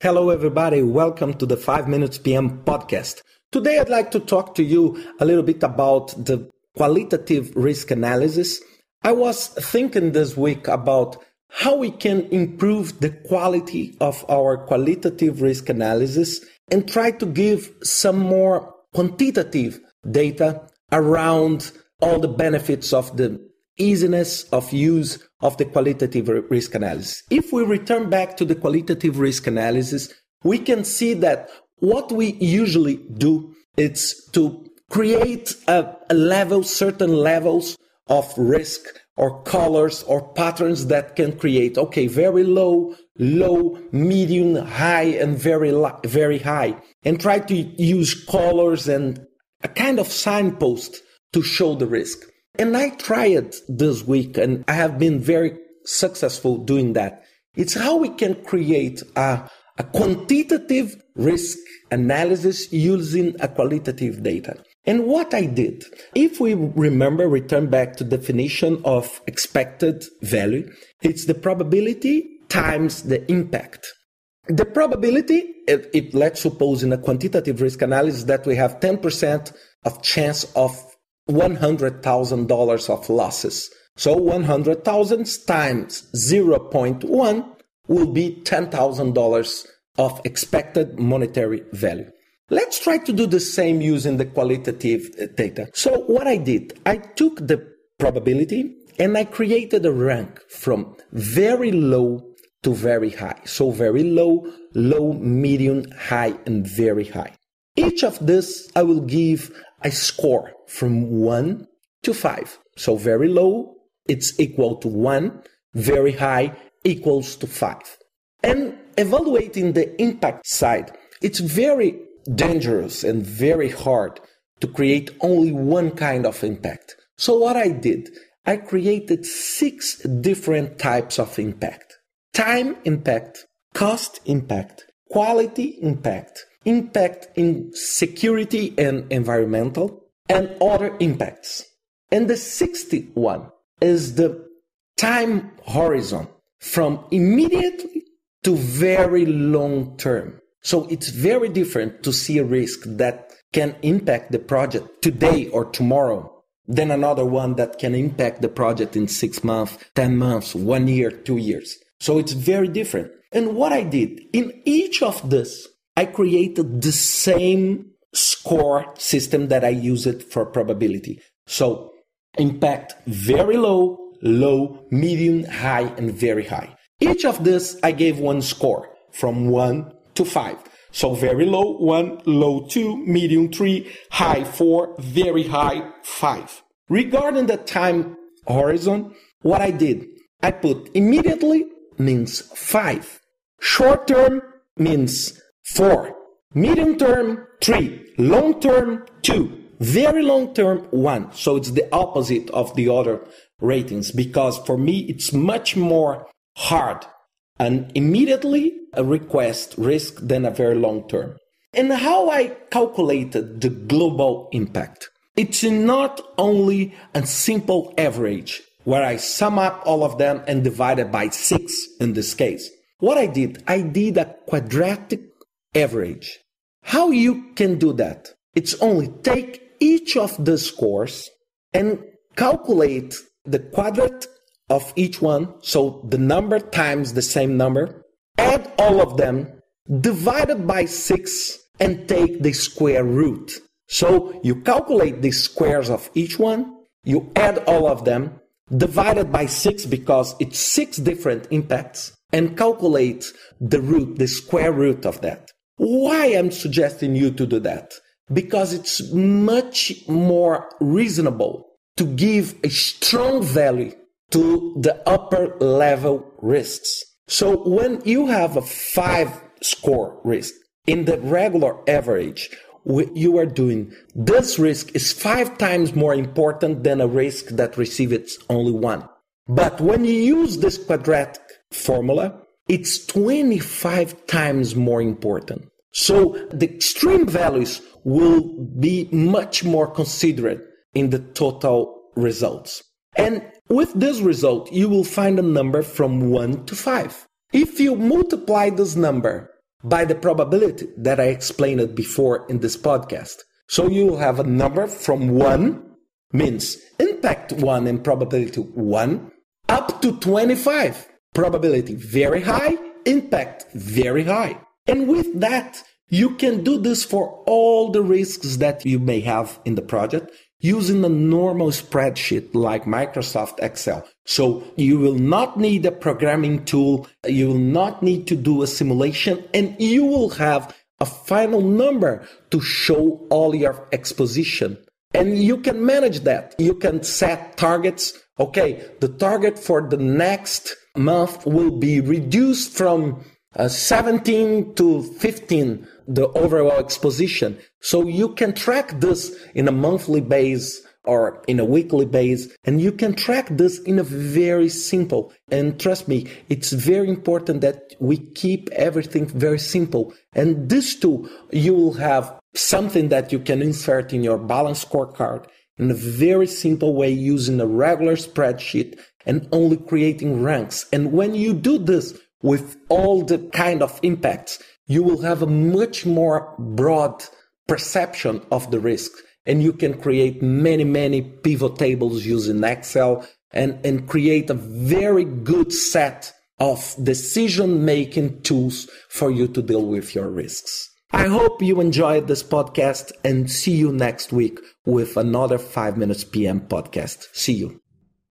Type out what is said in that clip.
Hello, everybody. Welcome to the 5 Minutes PM podcast. Today, I'd like to talk to you a little bit about the qualitative risk analysis. I was thinking this week about how we can improve the quality of our qualitative risk analysis and try to give some more quantitative data around all the benefits of the easiness of use of the qualitative risk analysis. If we return back to the qualitative risk analysis, we can see that what we usually do is to create a, a level, certain levels of risk or colors or patterns that can create, okay, very low, low, medium, high, and very, very high. And try to use colors and a kind of signpost to show the risk. And I tried this week and I have been very successful doing that. It's how we can create a, a quantitative risk analysis using a qualitative data. And what I did, if we remember, return back to definition of expected value, it's the probability times the impact. The probability, if, if let's suppose in a quantitative risk analysis that we have 10% of chance of $100,000 of losses. So 100,000 times 0.1 will be $10,000 of expected monetary value. Let's try to do the same using the qualitative uh, data. So what I did, I took the probability and I created a rank from very low to very high. So very low, low, medium, high, and very high. Each of this I will give a score from 1 to 5. So very low, it's equal to 1, very high equals to 5. And evaluating the impact side, it's very dangerous and very hard to create only one kind of impact. So what I did, I created six different types of impact. Time impact, cost impact, quality impact, impact in security and environmental, and other impacts. And the 60th one is the time horizon from immediately to very long term. So it's very different to see a risk that can impact the project today or tomorrow than another one that can impact the project in six months, 10 months, one year, two years. So it's very different. And what I did in each of this, I created the same score system that I use it for probability. So impact very low, low, medium, high, and very high. Each of this I gave one score from one to five. So very low, one, low, two, medium, three, high, four, very high, five. Regarding the time horizon, what I did, I put immediately means five. Short term means four. Medium term, three. Long term, two. Very long term, one. So it's the opposite of the other ratings because for me, it's much more hard and immediately a request risk than a very long term. And how I calculated the global impact. It's not only a simple average where I sum up all of them and divide it by six in this case. What I did, I did a quadratic average. How you can do that? It's only take each of the scores and calculate the quadrant of each one. So the number times the same number, add all of them, divided by six, and take the square root. So you calculate the squares of each one, you add all of them, divided by six because it's six different impacts, and calculate the root, the square root of that. Why I'm suggesting you to do that? Because it's much more reasonable to give a strong value to the upper level risks. So when you have a five score risk in the regular average, you are doing this risk is five times more important than a risk that receives only one. But when you use this quadratic formula, it's 25 times more important. So the extreme values will be much more considerate in the total results. And with this result, you will find a number from 1 to 5. If you multiply this number by the probability that I explained before in this podcast. So you will have a number from 1 means impact 1 and probability 1 up to 25. Probability very high, impact very high. And with that, you can do this for all the risks that you may have in the project using a normal spreadsheet like Microsoft Excel. So you will not need a programming tool. You will not need to do a simulation and you will have a final number to show all your exposition. And you can manage that. You can set targets. Okay, the target for the next month will be reduced from uh, 17 to 15 the overall exposition. So you can track this in a monthly base or in a weekly base, and you can track this in a very simple. And trust me, it's very important that we keep everything very simple. And this too, you will have something that you can insert in your balance scorecard in a very simple way using a regular spreadsheet and only creating ranks. And when you do this with all the kind of impacts, you will have a much more broad perception of the risk. And you can create many, many pivot tables using Excel and, and create a very good set of decision making tools for you to deal with your risks. I hope you enjoyed this podcast and see you next week with another 5 minutes PM podcast. See you.